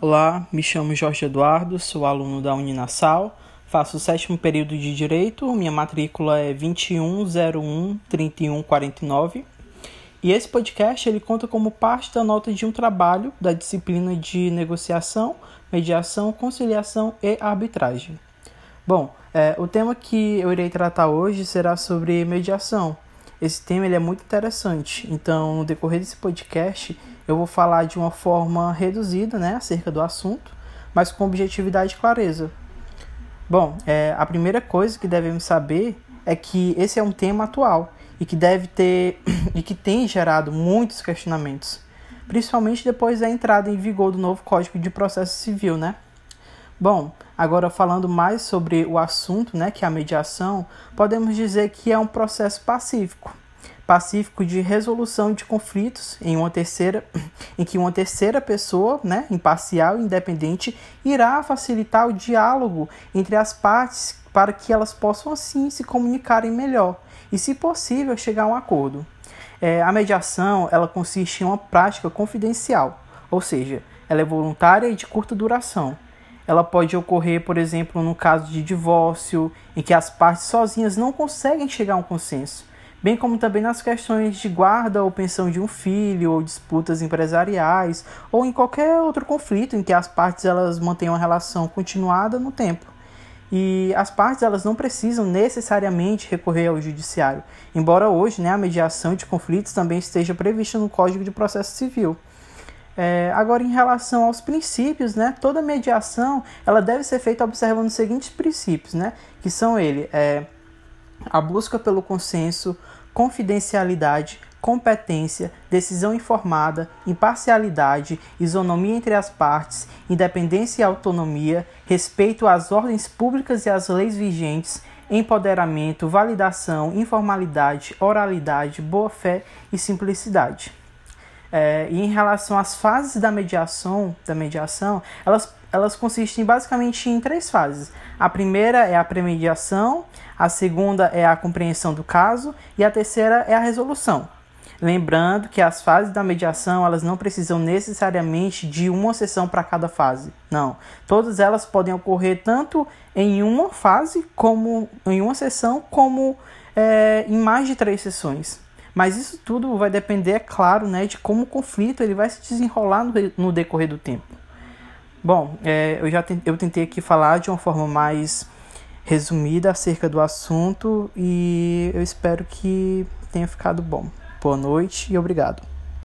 Olá, me chamo Jorge Eduardo, sou aluno da Uninasal, faço o sétimo período de Direito, minha matrícula é 21013149 e esse podcast ele conta como parte da nota de um trabalho da disciplina de negociação, mediação, conciliação e arbitragem. Bom, é, o tema que eu irei tratar hoje será sobre mediação. Esse tema ele é muito interessante, então no decorrer desse podcast eu vou falar de uma forma reduzida, né, acerca do assunto, mas com objetividade e clareza. Bom, é, a primeira coisa que devemos saber é que esse é um tema atual e que deve ter e que tem gerado muitos questionamentos, principalmente depois da entrada em vigor do novo Código de Processo Civil, né? Bom, agora falando mais sobre o assunto, né, que é a mediação, podemos dizer que é um processo pacífico, pacífico de resolução de conflitos em uma terceira em que uma terceira pessoa, né, imparcial e independente, irá facilitar o diálogo entre as partes para que elas possam assim se comunicarem melhor e, se possível, chegar a um acordo. É, a mediação ela consiste em uma prática confidencial, ou seja, ela é voluntária e de curta duração. Ela pode ocorrer, por exemplo, no caso de divórcio, em que as partes sozinhas não conseguem chegar a um consenso bem como também nas questões de guarda ou pensão de um filho, ou disputas empresariais, ou em qualquer outro conflito em que as partes elas mantenham uma relação continuada no tempo. E as partes elas não precisam necessariamente recorrer ao judiciário, embora hoje né, a mediação de conflitos também esteja prevista no Código de Processo Civil. É, agora, em relação aos princípios, né, toda mediação ela deve ser feita observando os seguintes princípios, né, que são ele, é, a busca pelo consenso, confidencialidade, competência, decisão informada, imparcialidade, isonomia entre as partes, independência e autonomia, respeito às ordens públicas e às leis vigentes, empoderamento, validação, informalidade, oralidade, boa-fé e simplicidade. É, e em relação às fases da mediação, da mediação, elas, elas consistem basicamente em três fases. A primeira é a premediação, a segunda é a compreensão do caso e a terceira é a resolução. Lembrando que as fases da mediação elas não precisam necessariamente de uma sessão para cada fase. Não, todas elas podem ocorrer tanto em uma fase como em uma sessão, como é, em mais de três sessões. Mas isso tudo vai depender, é claro, né, de como o conflito ele vai se desenrolar no, no decorrer do tempo. Bom, é, eu já eu tentei aqui falar de uma forma mais resumida acerca do assunto e eu espero que tenha ficado bom. Boa noite e obrigado.